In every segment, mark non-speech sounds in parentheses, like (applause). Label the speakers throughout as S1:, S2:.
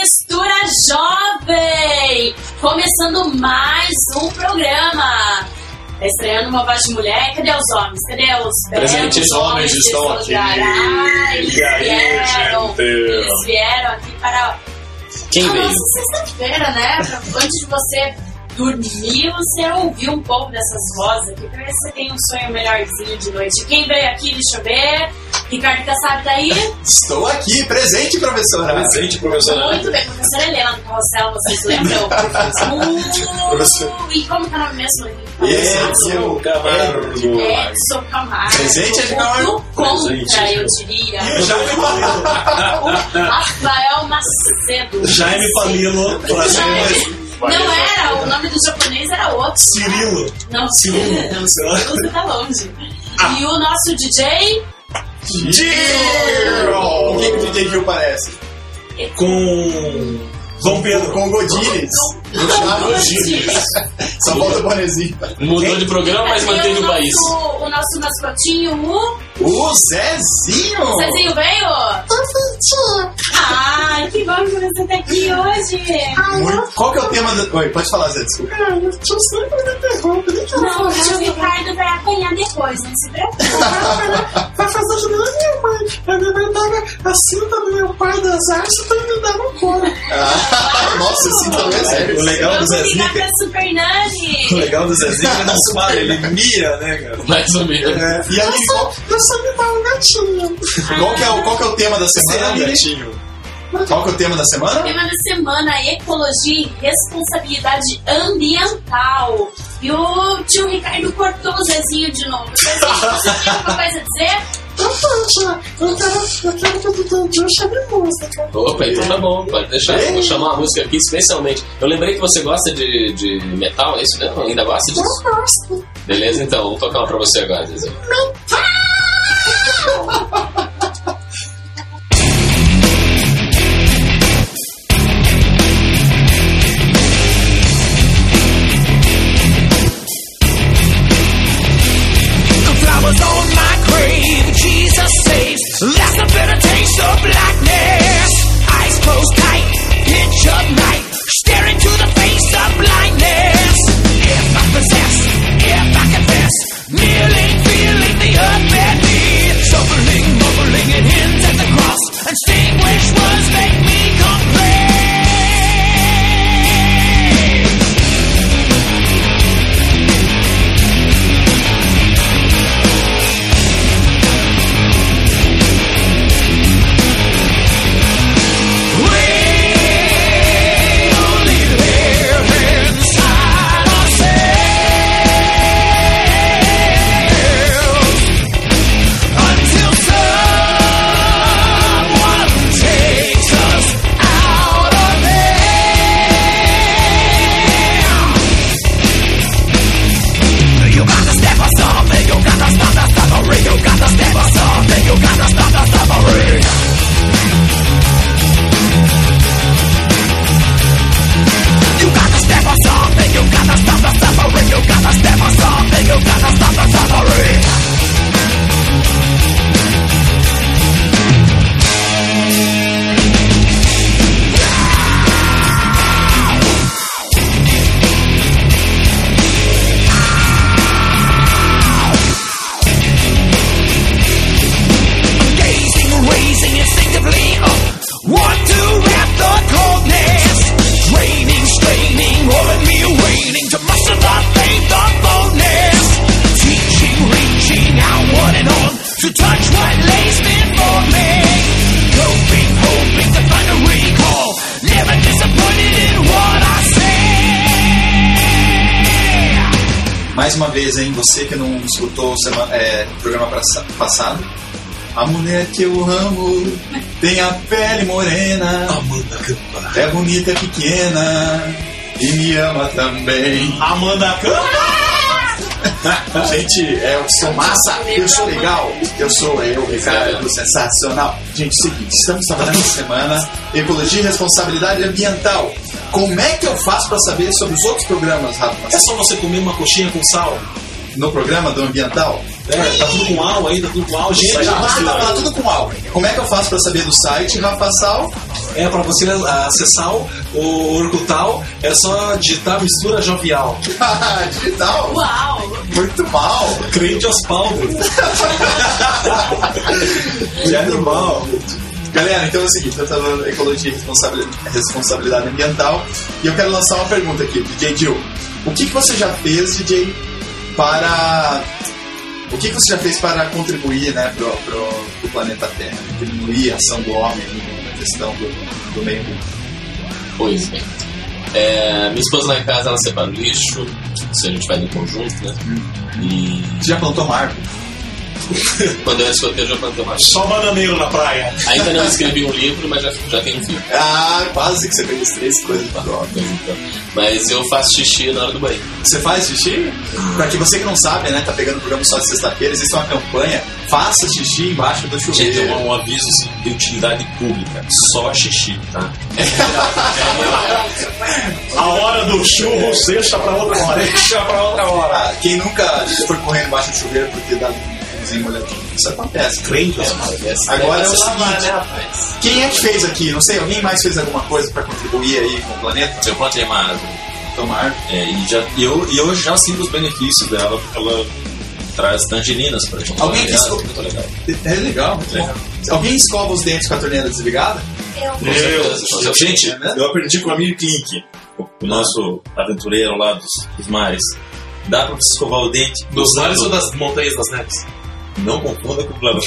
S1: Mistura Jovem! Começando mais um programa. Tá estreando uma voz de mulher. Cadê os homens? Cadê os
S2: Presentes
S1: belos
S2: homens estão aqui.
S1: Ah, eles vieram. Eles vieram aqui para
S2: Quem
S1: a
S2: veio?
S1: nossa sexta-feira, né? Antes de você dormir, você ouvir um pouco dessas vozes aqui, pra ver se você tem um sonho melhorzinho de noite. Quem veio aqui, deixa eu ver. Ricardo Kassab tá aí? (laughs)
S3: Estou aqui, presente, professora.
S2: Presente, professora.
S1: Muito bem, professora Helena do Carrossel, vocês lembram? (laughs) Uh, e como que é o nome mesmo?
S3: Edson
S2: Camargo.
S1: Edson Camargo.
S3: Presente é de Camargo.
S1: Contra, eu diria.
S2: Jaime Palilo.
S1: Rafael Macedo.
S2: Jaime Palilo.
S1: Jaime. Não era, o nome do japonês era outro.
S2: Cirilo.
S1: Não,
S2: Cirilo.
S1: não, Cirilo você tá longe. E o nosso DJ
S3: Gil! O que, que o DJ Gil parece?
S2: Com Dom Pedro.
S3: Com Godines. Só falta o bonezinho.
S4: Mudou de programa, mas manteve o
S1: nosso-
S4: país.
S1: O nosso mascotinho, o
S3: O Zezinho!
S1: Cezinho veio? Ai, que bom que você tá aqui hoje.
S3: Muito- Qual que é o tema do... Oi, pode falar, Zé, desculpa.
S1: Não, o Ricardo vai apanhar depois, não se preocupe.
S5: Vai fazer de novo, minha mãe. A minha mãe tava a cinta do meu pai das artes pra me dar no coro.
S3: Ah, (laughs) nossa, esse então é
S2: O legal do
S1: Vamos
S2: Zezinho.
S1: ligar pra Super
S2: O
S1: Nani.
S2: legal do Zezinho é que não se para, ele mira, né, cara?
S4: Mais ou menos.
S3: É, e aí, qual,
S5: Eu só me dá um gatinho.
S3: qual que é o, qual que é o tema da
S2: é
S3: semana, Lili?
S2: gatinho.
S3: Qual que é o tema da semana?
S1: Tema da semana, ecologia e responsabilidade ambiental. E o tio Ricardo cortou o Zezinho de novo. Zezinho, você tem alguma coisa a dizer?
S5: Então, tia, eu quero, eu quero que o Dudinho chame música.
S4: Opa, então tá bom, pode deixar. Eu vou chamar a música aqui especialmente. Eu lembrei que você gosta de, de metal, é isso mesmo? Ainda gosta disso?
S5: Eu gosto.
S4: Beleza, então, vou tocar uma pra você agora, Zezinho.
S6: Flowers
S3: passado. A mulher que eu amo tem a pele morena,
S2: Amanda Campa.
S3: é bonita, é pequena e me ama também.
S2: Amanda Campa! (laughs)
S3: Gente, é, eu sou massa, eu sou legal, eu sou eu, Ricardo, sensacional. Gente, seguinte, estamos trabalhando essa semana Ecologia e Responsabilidade Ambiental. Como é que eu faço para saber sobre os outros programas, Rafa?
S2: É só você comer uma coxinha com sal?
S3: No programa do Ambiental?
S2: É, tá tudo com al aí, tá tudo com al. Gente,
S3: você tá tudo com algo. Como é que eu faço pra saber do site, Rafa Sal?
S2: é pra você acessar o- Orcutal, é só digitar mistura jovial. (laughs)
S3: Digital?
S1: Uau!
S3: Muito mal.
S2: Crente Osvaldo. que (laughs) animal.
S3: Galera, então é o seguinte, eu falando ecologia e responsabilidade, responsabilidade ambiental e eu quero lançar uma pergunta aqui, DJ Jill. O que, que você já fez, DJ, para... O que, que você já fez para contribuir né, pro, pro, pro planeta Terra? Diminuir a ação do homem na questão do, do meio ambiente?
S4: Pois bem. É, minha esposa lá em casa, ela separa o lixo, se a gente faz em conjunto, né? E
S3: Você já plantou uma árvore? (laughs)
S4: quando eu era eu já plantei uma
S2: Só bananeiro na praia.
S4: Ainda não escrevi um livro, mas já, já tenho um filme.
S3: Ah, quase que você fez as três coisas. Pronto.
S4: Mas, então, mas eu faço xixi na hora do banho.
S3: Você faz xixi? Pra que você que não sabe, né, tá pegando o programa só de sexta-feira, existe uma campanha, faça xixi embaixo do
S2: Gente,
S3: chuveiro.
S2: é um, um aviso assim, de utilidade pública. Só xixi, tá? A hora do churro, deixa pra outra hora. Deixa pra outra hora.
S3: Ah, quem nunca foi correndo embaixo do chuveiro porque dá molhadinho? Isso acontece.
S2: Crente,
S3: Agora é o seguinte.
S4: né?
S3: Quem é que fez aqui? Não sei, alguém mais fez alguma coisa pra contribuir aí com o planeta?
S2: Eu plantei uma árvore.
S3: Tomar.
S2: É, e, já, e eu, e eu já sinto os benefícios dela, porque ela traz tangerinas pra gente.
S3: Alguém que esco-
S2: muito legal.
S3: É legal, muito
S2: Legal.
S3: Alguém escova os dentes com a torneira desligada?
S1: Eu.
S4: Certeza.
S2: Gente,
S3: É mesmo?
S2: eu aprendi com o amigo Klink, o, o nosso aventureiro lá dos, dos mares. Dá pra você escovar o dente
S7: Dos mares ou das montanhas das neves?
S2: Não confunda com o Plano.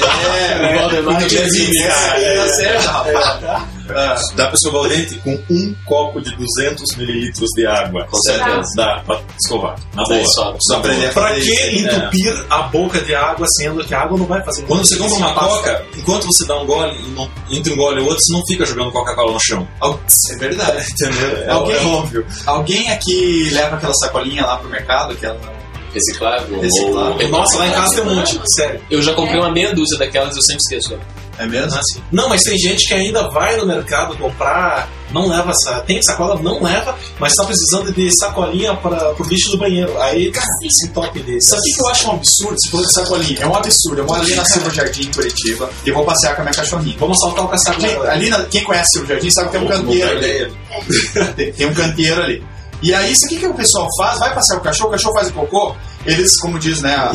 S3: É,
S4: O Valdemar
S3: é, é, é, tá certo, rapaz. Ah,
S2: Dá pra escovar o dente com um copo de 200 mililitros de água.
S4: Com certeza.
S2: Dá pra escovar. Na boa.
S4: sobra.
S3: Só aprender a
S2: Pra que
S3: isso.
S7: É.
S2: entupir a boca de água, sendo que a água não vai fazer Quando você compra uma coca, enquanto você dá um gole, e não- entre um gole e outro, você não fica jogando Coca-Cola no chão.
S3: É verdade.
S2: Entendeu? É,
S3: Alguém-
S2: é óbvio.
S3: Alguém aqui leva aquela sacolinha lá pro mercado? Aquela...
S4: Reciclável.
S3: Reciclável.
S4: ou-
S2: Nossa, lá em casa tem um monte, (laughs) sério.
S4: Eu já comprei uma meia dúzia daquelas e eu sempre esqueço.
S3: É mesmo?
S2: Assim. Não, mas tem gente que ainda vai no mercado comprar, não leva essa. Tem sacola, não leva, mas tá precisando de sacolinha para o lixo do banheiro. Aí, cara, se top desse.
S3: Sabe o que que eu acho um absurdo? Você falou de sacolinha. É um absurdo. Eu moro ali na Silva Jardim, em Curitiba, e vou passear com a minha cachorrinha.
S2: Vamos saltar o caçador.
S3: Quem, ali na- quem conhece Silva Jardim sabe que tem um canteiro ali. (laughs) Tem, tem um canteiro ali. E aí, isso o que, que o pessoal faz? Vai passear o cachorro, o cachorro faz o cocô, eles, como diz né, a,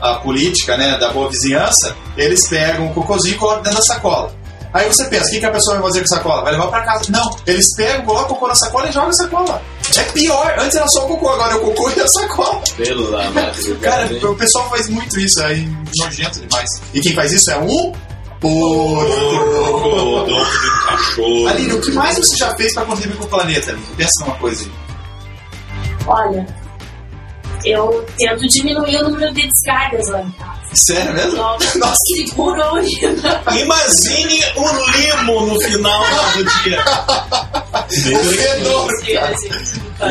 S3: a- a política né, da boa vizinhança, eles pegam o cocôzinho e colocam dentro da sacola. Aí você pensa, o que, que a pessoa vai fazer com a sacola? Vai levar pra casa? Não, eles pegam, colocam o cocô na sacola e jogam a sacola. É pior, antes era só o cocô, agora é o cocô e a sacola.
S4: Pelo amado de (laughs)
S3: Cara,
S4: Deus, hein?
S3: o pessoal faz muito isso, é nojento demais. E quem faz isso é um porco.
S2: dono de um cachorro.
S3: Aline, o que mais você já fez pra contribuir com o planeta? Aline? Pensa numa coisa aí.
S1: Olha, eu tento diminuir o número de descargas lá em casa.
S3: Sério mesmo? (laughs)
S1: Nossa, segura a urina.
S2: Imagine um limo no final do (laughs) dia.
S3: Fedor.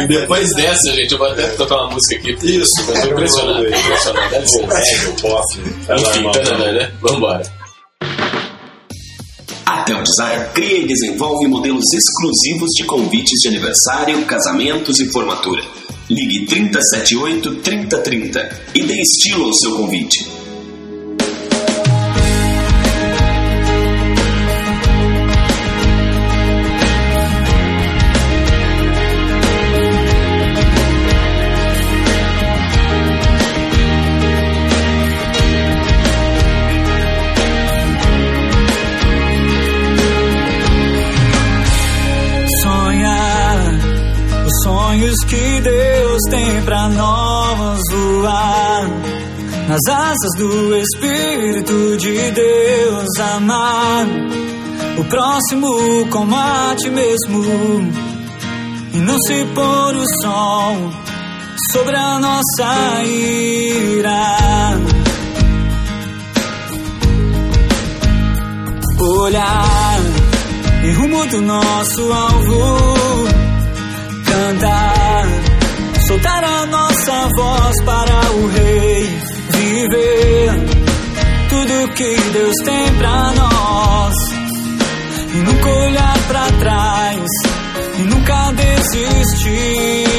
S4: E depois dessa, gente, eu vou até tocar uma música aqui.
S2: Isso,
S4: Eu tô impressionado. tô impressionado. Dá licença.
S2: É, eu posso.
S4: Enfim, tananã, né? Vambora.
S8: Desire cria e desenvolve modelos exclusivos de convites de aniversário, casamentos e formatura. Ligue 3078 3030 e dê estilo ao seu convite.
S9: Sonhos que Deus tem pra nós voar. Nas asas do Espírito de Deus amar. O próximo combate mesmo. E não se pôr o sol sobre a nossa ira. Olhar em rumo do nosso alvo soltar a nossa voz para o Rei, viver tudo que Deus tem para nós e nunca olhar para trás e nunca desistir.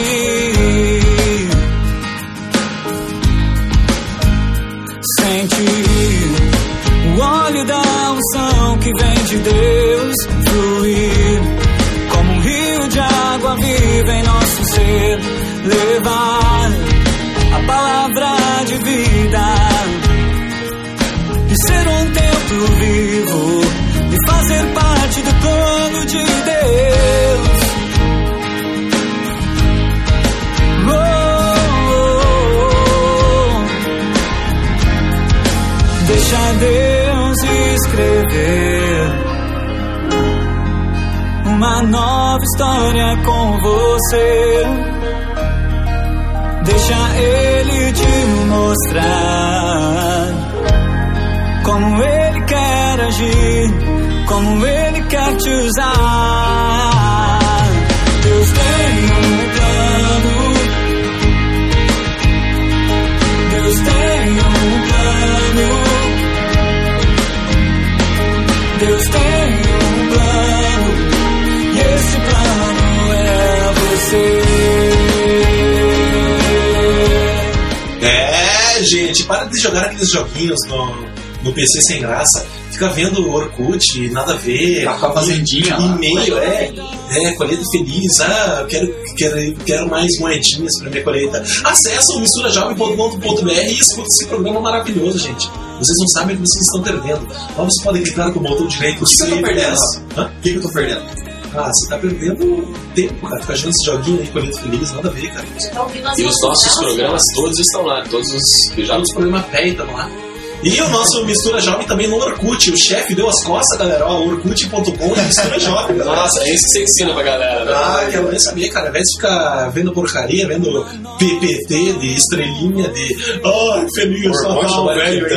S9: Sentir o óleo da unção que vem de Deus fluir como um rio de água viva levar a palavra de vida. E ser um templo vivo, e fazer parte do plano de Deus. Oh, Deixa Deus escrever uma nova história com você. Deixa Ele te mostrar como Ele quer agir, como Ele quer te usar.
S2: Para de jogar aqueles joguinhos no, no PC sem graça. Fica vendo Orkut, nada a ver.
S3: Tá com a fazendinha lá.
S2: E-mail, é. É, colheita feliz. Ah, eu quero, quero, quero mais moedinhas pra minha colheita. Acesse o misturajovem.com.br e escuta esse programa maravilhoso, gente. Vocês não sabem o que vocês estão perdendo. Então você pode clicar com o botão direito.
S3: O que, que eu tô perdendo? O que, que eu tô perdendo?
S2: Ah, você tá perdendo tempo, cara. Ficar jogando esse joguinho aí, colheita feliz, nada a ver, cara.
S1: Tá
S4: E os nossos
S1: delas,
S4: programas todos estão lá, todos os que já
S2: Já os programas pé estão lá. E o nosso Mistura Jovem também no Orkut. O chefe deu as costas, galera. Ó, orkut.com e Mistura Jovem, galera.
S4: Nossa, é isso que você ensina pra galera, né?
S2: Ah, eu nem sabia, cara. Ao invés de ficar vendo porcaria, vendo PPT de estrelinha, de. Ai, feliz Natal, velho.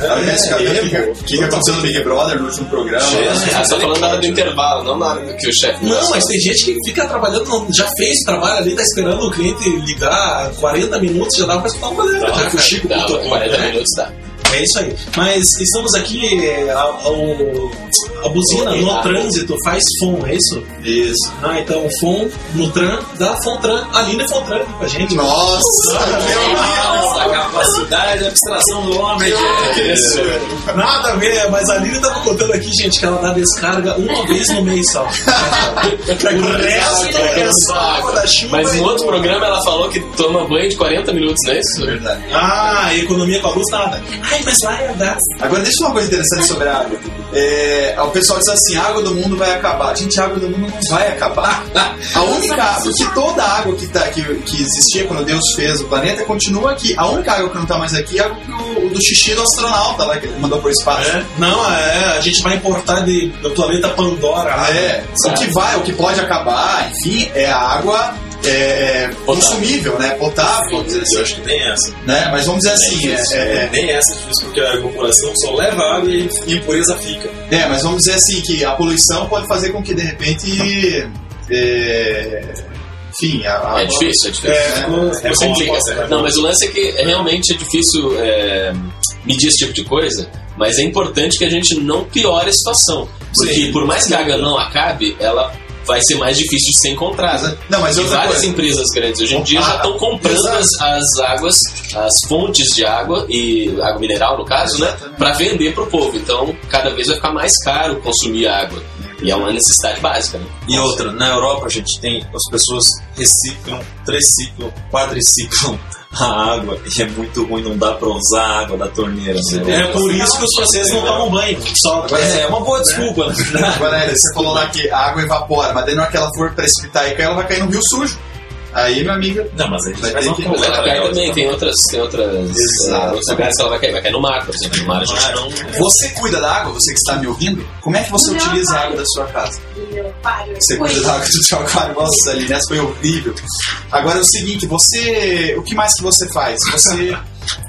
S3: Sabe esse cabelo? O que, que aconteceu no Big Brother no último programa?
S4: Ah, você tá falando da hora do intervalo, não na hora que o chefe.
S2: Não, mas tem gente que fica trabalhando, já fez o trabalho ali, tá esperando o cliente ligar 40 minutos, já dá pra escutar uma galera.
S4: Dá,
S2: já que o Chico
S4: dá,
S2: botou,
S4: 40
S2: né?
S4: minutos dá.
S2: É isso aí. Mas estamos aqui, é, a, ao- a buzina no trânsito faz FON, é isso?
S3: Isso.
S2: Ah, então FON no tran, dá FONTran. A Aline é FONTran aqui com a gente.
S3: Nossa,
S4: Nossa, a capacidade de abstração do homem.
S2: Que isso? Nada a ver, mas a Aline tava contando aqui, gente, que ela dá descarga uma vez no mês só. (laughs) o resto é só água da chuva.
S4: Mas
S2: e-
S4: no outro programa ela falou que toma banho de 40 minutos, não é isso?
S3: Verdade.
S2: Ah, e economia com a luz, nada. Ai, mas lá é gás.
S3: Agora, deixa uma coisa interessante sobre a água. É, o pessoal diz assim: a água do mundo vai acabar. Gente, a água do mundo não vai acabar. (laughs) A única água, que toda a água que, tá, que, que existia quando Deus fez o planeta continua aqui. A única água que não tá mais aqui é a água do, do xixi do astronauta lá que ele mandou pro espaço.
S2: É? Não, é, a gente vai importar de, do planeta Pandora.
S3: Ah,
S2: né?
S3: é. O que vai, o que pode acabar, enfim, é a água é, é,
S4: Potável.
S3: consumível, né? Potável, vamos dizer
S7: Eu
S3: assim.
S7: acho que tem essa.
S3: Né? Mas vamos dizer assim,
S7: É,
S3: é, é,
S7: Nem essa é difícil, porque a população só leva água e a impureza fica.
S3: É, mas vamos dizer assim que a poluição pode fazer com que de repente. é, enfim, a, a-
S4: É difícil, é difícil.
S2: É,
S7: É
S4: Você
S7: bom,
S4: implica.
S7: é bom.
S4: Não, mas o lance é que é, realmente é difícil é, medir esse tipo de coisa, mas é importante que a gente não piore a situação. Porque
S2: Sim.
S4: por mais que a água não acabe, ela vai ser mais difícil de ser encontrada.
S3: Não, mas
S4: E várias
S3: coisa.
S4: empresas grandes hoje em dia já
S3: Ah,
S4: estão comprando as, as águas, as fontes de água e água mineral no caso, né,
S3: Exatamente.
S4: para vender para o povo. Então, cada vez vai ficar mais caro consumir água. E é uma necessidade básica, né?
S7: E outra, na Europa a gente tem, as pessoas reciclam, triciclam, quadriciclam a água é muito ruim, não dá pra usar a água da torneira. né?
S2: É por isso que os franceses não tomam banho. Só
S7: Agora, é uma boa desculpa, verdade.
S3: Agora, é, você falou lá que a água evapora, mas daí na hora que ela for precipitar e cair, ela vai cair no rio sujo. Aí, minha amiga,
S7: Não, mas a gente
S3: Vai
S7: faz
S3: ter que-
S4: Mas ela
S7: coleta
S4: cai
S7: legal,
S4: também, tem outras, tem outras,
S3: Exato.
S4: é, outros lugares que ela vai cair. Vai cair no mar, por exemplo. No mar a gente não.
S3: você cuida da água, você que está me ouvindo? Como é que você utiliza a água da sua casa?
S1: Meu
S3: Você cuida da água do seu aquário? Nossa, Aline, essa foi horrível. Agora é o seguinte, você. O que mais que você faz? Você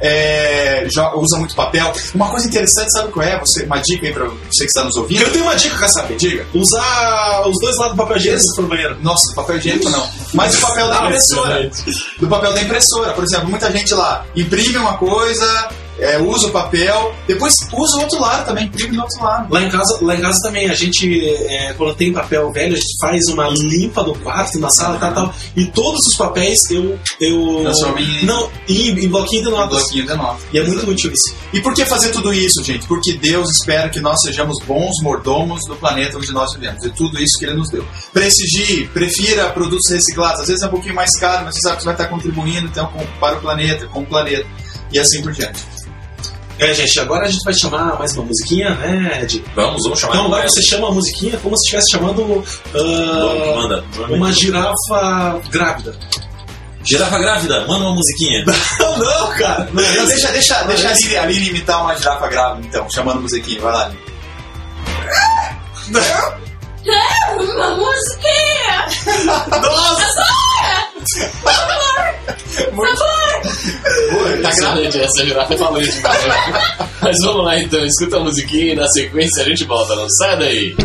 S3: é, jo- usa muito papel. Uma coisa interessante, sabe qual é? Você, uma dica aí pra você que está nos ouvindo?
S2: Eu tenho uma dica, quer saber?
S3: Diga.
S2: Usar os dois lados do papel higiênico pro banheiro.
S3: Nossa, papel higiênico não. Mas o papel da impressora. Do papel da impressora. Por exemplo, muita gente lá imprime uma coisa, é, usa o papel, depois usa o outro lado também, imprime no outro lado.
S2: Lá em casa, lá em casa também, a gente, é, quando tem papel velho, a gente faz uma limpa no quarto, na sala, tal, tal. E todos os papéis eu. eu
S3: Transforma em-
S2: Não, em, em bloquinho de notas.
S3: Bloquinho de nota.
S2: E é muito útil isso.
S3: E por que fazer tudo isso, gente? Porque Deus espera que nós sejamos bons mordomos do planeta onde nós vivemos. E tudo isso que Ele nos deu. Prestigie, prefira produtos reciclados. Às vezes é um pouquinho mais caro, mas você sabe que você vai estar contribuindo então, com- para o planeta, com o planeta. E assim por diante.
S2: É, gente, agora a gente vai chamar mais uma musiquinha, né, Ed?
S7: Vamos, vamos chamar.
S2: Então agora
S7: mais.
S2: você chama a musiquinha como se estivesse chamando ah,
S7: Manda. manda.
S2: uma girafa grávida.
S7: Girafa grávida, manda uma musiquinha. (laughs)
S2: Não, não, cara. Não,
S3: Então, deixa deixa, deixa a Aline, a Aline imitar uma girafa grávida, então, chamando musiquinha. Vai lá, Aline.
S1: Uma musiquinha!
S2: Nossa!
S3: Boa,
S4: Tá grande essa girafa é falante demais. né? Mas vamos lá então, escuta a musiquinha e na sequência a gente volta, não sai daí.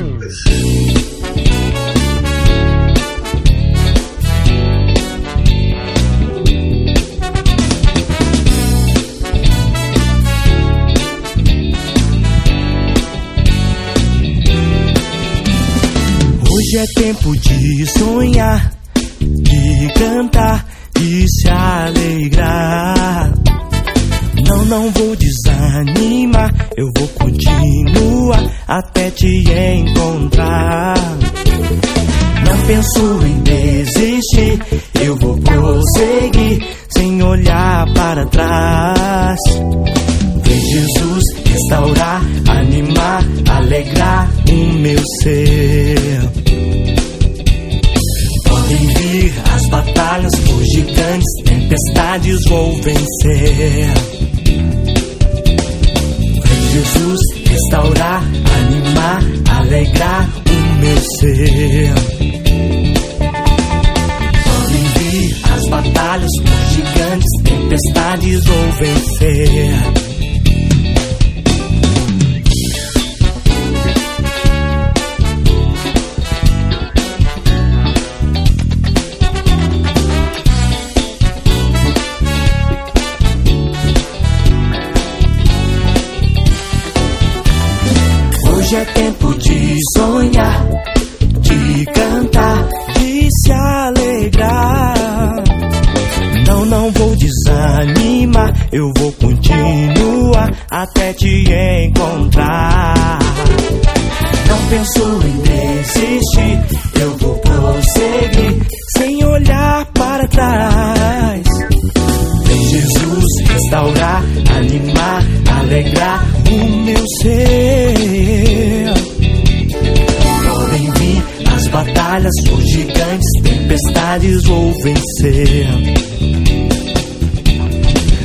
S10: Hoje é tempo de sonhar, de cantar, de se alegrar. Não, não vou desanimar, eu vou continuar até te encontrar. Não penso em desistir, eu vou prosseguir sem olhar para trás. Vem Jesus restaurar, animar, alegrar o meu ser. Batalhas, os gigantes, tempestades vou vencer. Jesus restaurar, animar, alegrar o meu ser. Podem vir as batalhas, os gigantes, tempestades vou vencer. Hoje é tempo de sonhar, de cantar, de se alegrar. Não, não vou desanimar, eu vou continuar até te encontrar. Não penso em desistir, eu vou prosseguir sem olhar para trás. Vem Jesus restaurar, animar, alegrar o meu ser. Batalhas, os gigantes, tempestades vou vencer.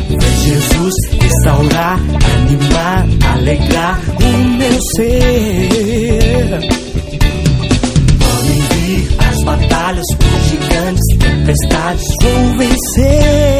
S10: Vem Jesus restaurar, animar, alegrar o meu ser. Podem vir as batalhas, os gigantes, tempestades vou vencer.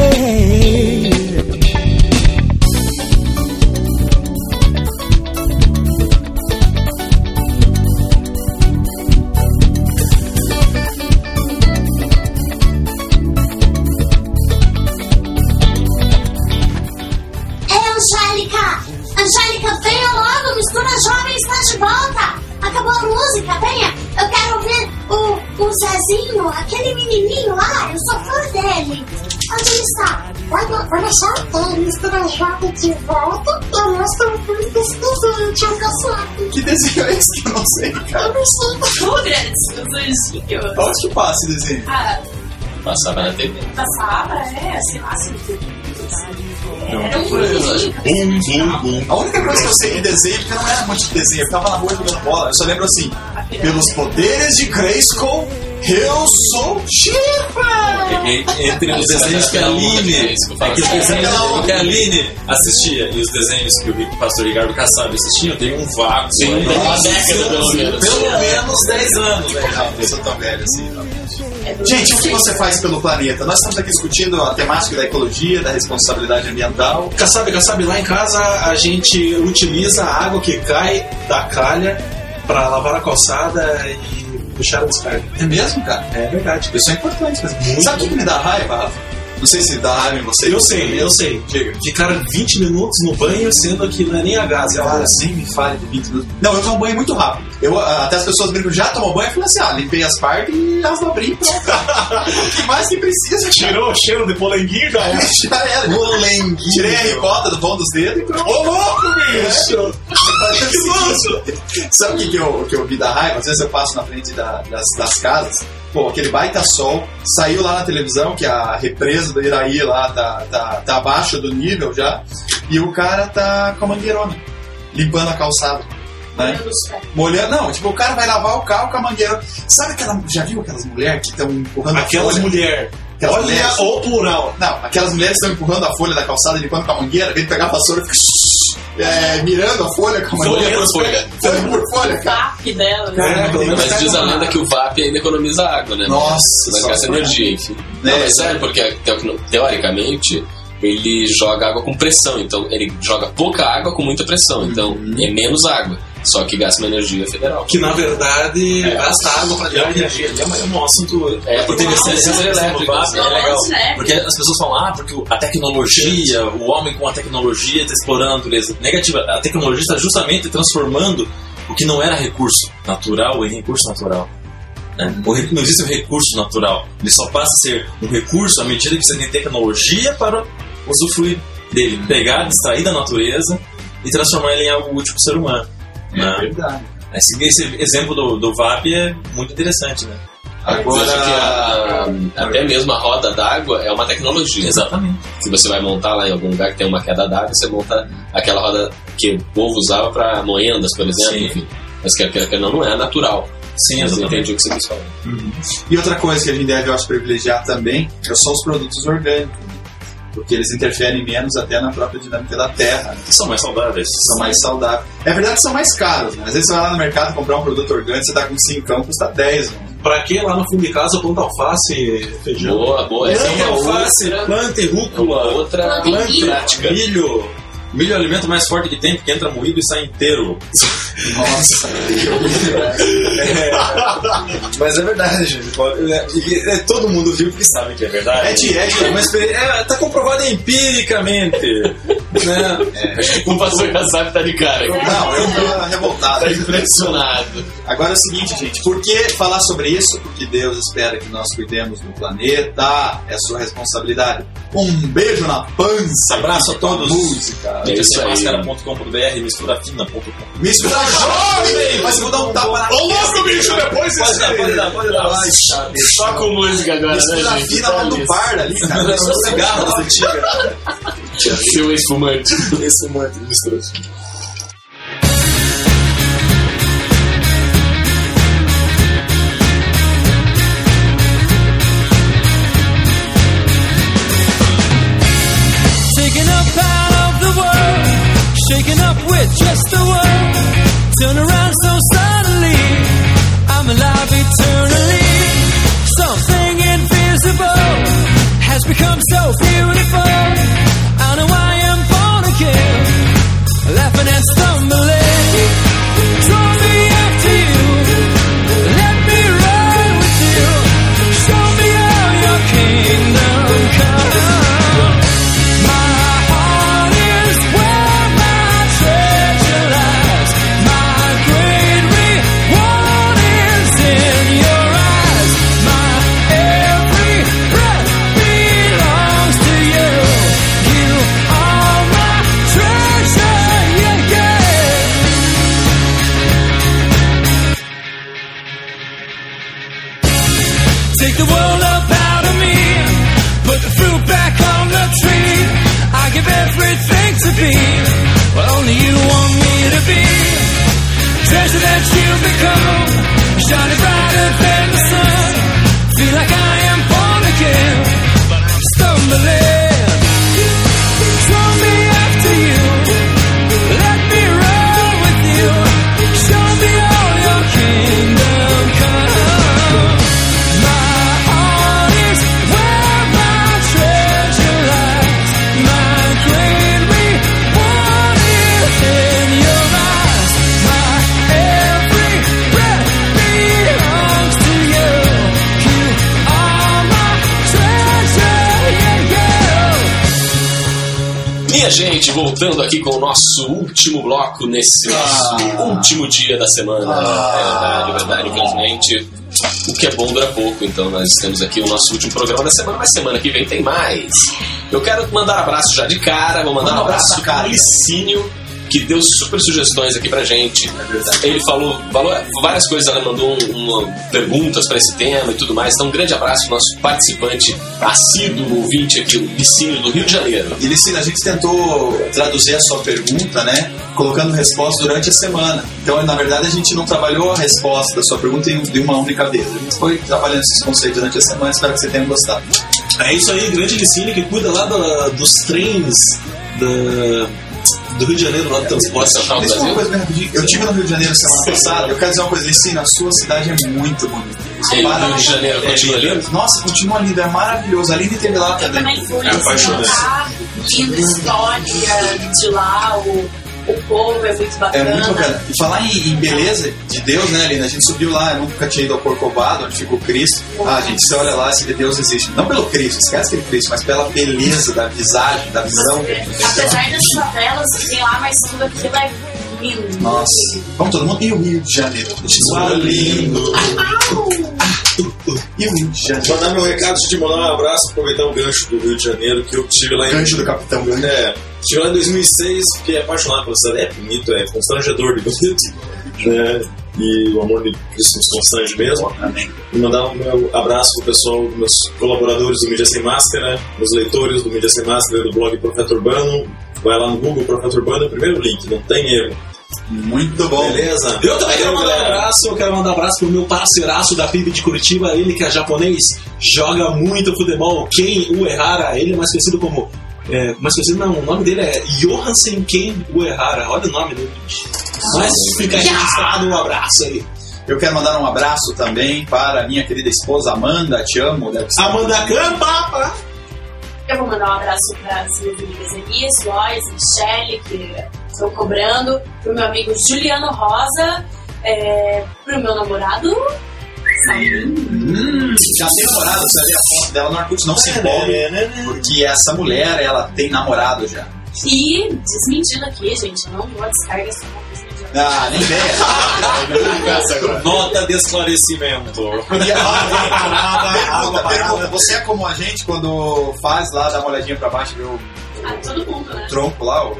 S11: Eu... Onde
S3: que passa esse desenho?
S1: Ah,
S4: Passava na TV.
S1: passava, é, sei lá, se Era um
S7: bum, bum.
S3: A única coisa que eu sei de desenho, porque não era muito de desenho, eu ficava na rua jogando bola, eu só lembro assim, pelos poderes de Grayskull, eu sou
S7: e- Entre os desenhos que a Aline. É que os desenhos que a Aline assistia e os desenhos que o Pastor Ricardo Kassab assistiam, tem um vácuo.
S4: Tem
S7: aí.
S4: uma década, pelo menos.
S7: Pelo menos 10 anos, né?
S3: Eu sou tão velho assim, não. Gente, o que você faz pelo planeta? Nós estamos aqui discutindo a temática da ecologia, da responsabilidade ambiental.
S2: Kassab, Kassab, lá em casa a gente utiliza a água que cai da calha para lavar a calçada e puxar a descarga.
S3: É mesmo, cara?
S2: É verdade.
S3: Isso é importante. Mas... Sabe o que me dá raiva, Rafa? Não sei se dá raiva em você.
S2: Eu sei, eu sei.
S3: Diga.
S2: Ficaram 20 minutos no banho, sendo que não é nem a gás, é a
S3: Cara,
S2: água.
S3: assim me fale de 20 minutos. Não, eu tomo banho muito rápido. Eu, até as pessoas brincam, já tomou banho? Eu falei assim, ah, limpei as partes e as dobrinhas, (laughs) pronto. o que mais que precisa?
S2: Tirou o cheiro de polenguinho, já é. (laughs)
S3: Já era.
S2: Polenguinho.
S3: Tirei a ricota do pão dos dedos e pronto.
S2: Ô, louco, bicho!
S3: Que louco! Sabe o que, que, eu, que eu vi da raiva? Às vezes eu passo na frente da- das, das casas, pô, aquele baita sol, saiu lá na televisão que a represa do Iraí lá tá, tá, tá abaixo do nível já, e o cara tá com a mangueirona, limpando a calçada. Né? Molhando, não, tipo, o cara vai lavar o carro com a mangueira. Sabe aquela. Já viu aquelas mulheres que estão empurrando a
S2: Aquelas
S3: folha?
S2: mulheres.
S3: Aquelas
S2: Olha
S3: mulheres.
S2: o plural.
S3: Não, aquelas mulheres que estão empurrando a folha da calçada limpando com a mangueira, vem pegar a vassoura e fica (laughs) é, mirando a folha com a
S4: Folha
S3: mangueira.
S4: por folha. (laughs)
S3: Folha por folha, cara.
S1: Papo dela.
S3: Cara, pelo menos
S4: Mas diz a lenda que o VAP ainda economiza água, né?
S3: Nossa,
S4: Vai gastar energia, enfim.
S3: É,
S4: Não, mas
S3: é.
S4: sério, porque teo- teoricamente ele joga água com pressão, então ele joga pouca água com muita pressão, então
S3: Uhum.
S4: é menos água, só que gasta uma energia federal.
S2: Que na verdade
S4: É.
S2: gasta água pra gerar energia. É um- é um assunto.
S4: É, porque
S7: Interessante
S4: tem elétricas,
S7: é legal.
S1: né?
S7: Porque as pessoas falam, ah, porque a tecnologia, o homem com a tecnologia está explorando a natureza. Negativa, a tecnologia está justamente transformando o que não era recurso natural em recurso natural. né? Não existe um recurso natural. Ele só passa a ser um recurso à medida que você tem tecnologia para usufruir dele. Pegar, distrair da natureza e transformar ele em algo útil para o ser humano.
S3: É verdade.
S7: Esse, esse exemplo do, do VAP é muito interessante, né?
S4: Agora, que
S3: Agora.
S4: a- até mesmo a roda d'água é uma tecnologia.
S7: Exatamente.
S4: Se você vai montar lá em algum lugar que tem uma queda d'água, você monta aquela roda que o povo usava para moendas, por exemplo,
S7: Sim.
S4: enfim. Mas que, que, que não, não é natural.
S7: Sim,
S4: eu entendi o que você quis falar.
S3: E outra coisa que a gente deve, eu acho, privilegiar também são os produtos orgânicos. Porque eles interferem menos até na própria dinâmica da terra. né?
S7: São mais saudáveis.
S3: São mais saudáveis. É verdade que são mais caros, né? Às vezes você vai lá no mercado comprar um produto orgânico, você tá com 5 custa 10, né?
S2: Pra que lá no fundo de casa planta alface, feijão?
S4: Boa, boa. É
S7: Planta
S4: uma
S7: alface,
S4: outra,
S7: planta e
S4: é
S7: rúcula,
S4: outra
S1: Planta milho.
S7: Milho. É o alimento mais forte que tem, porque entra moído e sai inteiro. (laughs)
S3: Nossa,
S7: Mas é verdade, gente. É, é, todo mundo viu que sabe que é verdade.
S3: É de- é de-
S7: uma experi- é, tá comprovado empiricamente. né? A gente
S4: O pastor Kassab tá de cara.
S3: Não, eu tô revoltado.
S4: Tá impressionado.
S3: Agora é o seguinte, gente, por que falar sobre isso? Porque Deus espera que nós cuidemos do planeta, é sua responsabilidade. Um beijo na pança.
S7: Abraço a todos.
S3: Música.
S4: É isso aí.
S7: Máscara.com.br, misturafina.com.
S3: Mistura jovem! Mas eu vou dar um tapa na
S2: Ô louco, bicho, depois
S7: Pode dar, pode dar, pode dar.
S4: Só com música agora,
S3: Mistura
S4: né, gente?
S3: fina lá no bar ali, cara. Só cigarro das antigas.
S4: Seu espumante. Espumante, mistura.
S6: Taken shaken up with just the word. Turn around so suddenly, I'm alive eternally. Something invisible has become so beautiful.
S4: Gente, voltando aqui com o nosso último bloco nesse nosso último dia da semana. É verdade, verdade, infelizmente. O que é bom dura pouco, então nós temos aqui o nosso último programa da semana, mas semana que vem tem mais. Eu quero mandar abraço já de cara, vou mandar um abraço para o Licínio, que deu super sugestões aqui pra gente. Ele falou, falou várias coisas, ela mandou um- uma- perguntas para esse tema e tudo mais. Então, um grande abraço pro nosso participante assíduo, ouvinte aqui, o Licínio do Rio de Janeiro.
S3: E Licina, a gente tentou traduzir a sua pergunta, né? Colocando resposta durante a semana. Então, na verdade, a gente não trabalhou a resposta da sua pergunta em- de uma única vez. A gente foi trabalhando esses conceitos durante a semana. Espero que você tenha gostado.
S2: É isso aí, grande Licínio que cuida lá da- dos trens da- do Rio de Janeiro, lá do transporte.
S4: Central do
S3: Deixa uma
S4: Brasil.
S3: coisa bem rapidinho. Eu estive no Rio de Janeiro semana passada. Eu quero dizer uma coisa, Licina, a sua cidade é muito bonita.
S4: Ele do Rio de Janeiro continua lindo?
S3: Nossa, continua lindo, é maravilhoso. A Aline teve lá
S1: Eu
S3: também.
S1: também fui
S7: É apaixonante.
S1: visitar, lindo história de lá, o, o povo é muito
S3: É
S1: bacana.
S3: muito bacana. E falar em, em beleza de Deus, né, Aline? A gente subiu lá, eu nunca tinha ido ao Corcovado, onde fica o Cristo. Ah, gente, você olha lá, vê Deus existe. Não pelo Cristo, esquece aquele Cristo, mas pela beleza da visagem, da visão.
S1: Apesar das favelas que tem lá, mas tudo aquilo é lindo.
S3: Nossa. Vamos todo mundo. E o Rio de Janeiro? Continua lindo. E o Rio de Janeiro?
S7: Mandar meu recado de te mandar um abraço, aproveitar o gancho do Rio de Janeiro, que eu tive lá em.
S3: Gancho do Capitão Gancho.
S7: É, estive lá em 2006, fiquei apaixonado pela cidade. É bonito, é constrangedor de bonito. Né? E o amor de Cristo nos constrange mesmo. E mandar um meu abraço pro pessoal, meus colaboradores do Mídia Sem Máscara, meus leitores do Mídia Sem Máscara, do blog Profeta Urbano. Vai lá no Google Profeta Urbano, é primeiro link, não tem erro.
S3: Muito bom.
S7: Beleza?
S2: Eu também quero mandar um abraço, eu quero mandar um abraço pro meu parceiraço da PIB de Curitiba, ele que é japonês, joga muito futebol, Ken Uehara, ele é mais conhecido como. É, mais conhecido não, o nome dele é Johansen Ken Uehara, olha o nome dele. Mas fica registrado um abraço aí.
S3: Eu quero mandar um abraço também para a minha querida esposa Amanda, te amo. Deve estar-
S2: Amanda Campa!
S1: Eu vou mandar um abraço para as minhas amigas Elis, Lois, Michelle, que estão cobrando, pro meu amigo Juliano Rosa, é, pro meu namorado.
S3: Hum, já tem namorado, você vê a foto dela no Arcute, não se empolgue, porque essa mulher, ela tem namorado já.
S1: E, desmentindo aqui, gente, eu não vou descarga essa
S3: Ah, nem ideia. (laughs)
S7: Nota de esclarecimento.
S3: A- pergunta, pergunta, você é como a gente quando faz lá, dá uma olhadinha pra baixo e vê o
S1: Ah, todo mundo, né?
S3: tronco lá? O...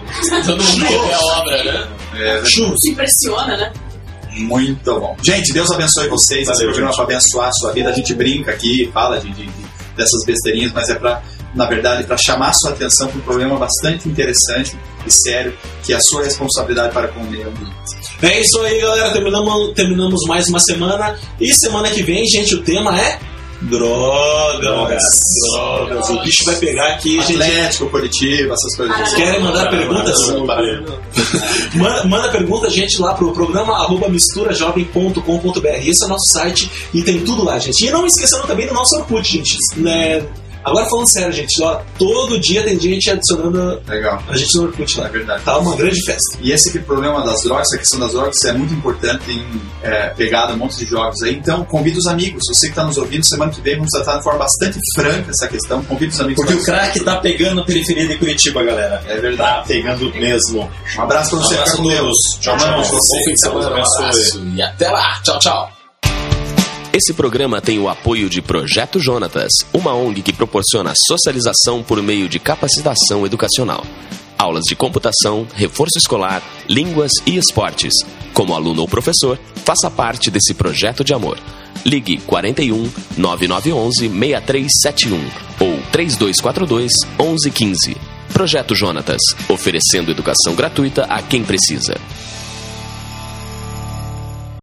S4: Todo mundo quer a obra, né?
S3: É,
S1: Se impressiona, né?
S3: Muito bom. Gente, Deus abençoe vocês. Esse
S7: Valeu,
S3: programa é
S7: gente.
S3: para abençoar a sua vida. A gente brinca aqui, fala de, de- de- dessas besteirinhas, mas é para, na verdade, para chamar a sua atenção para um problema bastante interessante e sério, que é a sua responsabilidade para com o meio ambiente.
S2: É isso aí, galera. Terminamos, terminamos mais uma semana. E semana que vem, gente, o tema é. Drogas.
S3: Drogas.
S2: Drogas. O bicho vai pegar aqui, gente.
S3: Atlético, Curitiba, essas coisas. Assim.
S2: Querem mandar perguntas? (laughs) Manda, manda pergunta, gente, lá pro programa arroba misturajovem.com.br. Esse é o nosso site e tem tudo lá, gente. E não esquecendo também do nosso Orkut, gente. Né? Agora falando sério, gente, ó, todo dia tem gente adicionando
S3: Legal.
S2: a gente no Orkut
S3: É
S2: lá.
S3: verdade.
S2: Tá uma grande festa.
S3: E esse aqui, problema das drogas, essa questão das drogas é muito importante, tem é, pegado um monte de jogos aí. Então, convide os amigos. Você que está nos ouvindo, semana que vem vamos tratar de forma bastante franca essa questão. Convide os amigos.
S12: Porque o crack tá pegando a periferia de Curitiba, galera.
S3: É verdade.
S12: Tá pegando mesmo.
S3: Um abraço para você,
S7: Abraço
S3: fica com
S7: a
S3: Deus.
S7: todos.
S3: Tchau, tchau.
S7: Bom fim de semana,
S4: Um abraço e até lá. Tchau, tchau.
S13: Esse programa tem o apoio de Projeto Jonatas, uma ONG que proporciona socialização por meio de capacitação educacional. Aulas de computação, reforço escolar, línguas e esportes. Como aluno ou professor, faça parte desse projeto de amor. Ligue 41 9911 6371 ou 3242 1115. Projeto Jonatas, oferecendo educação gratuita a quem precisa.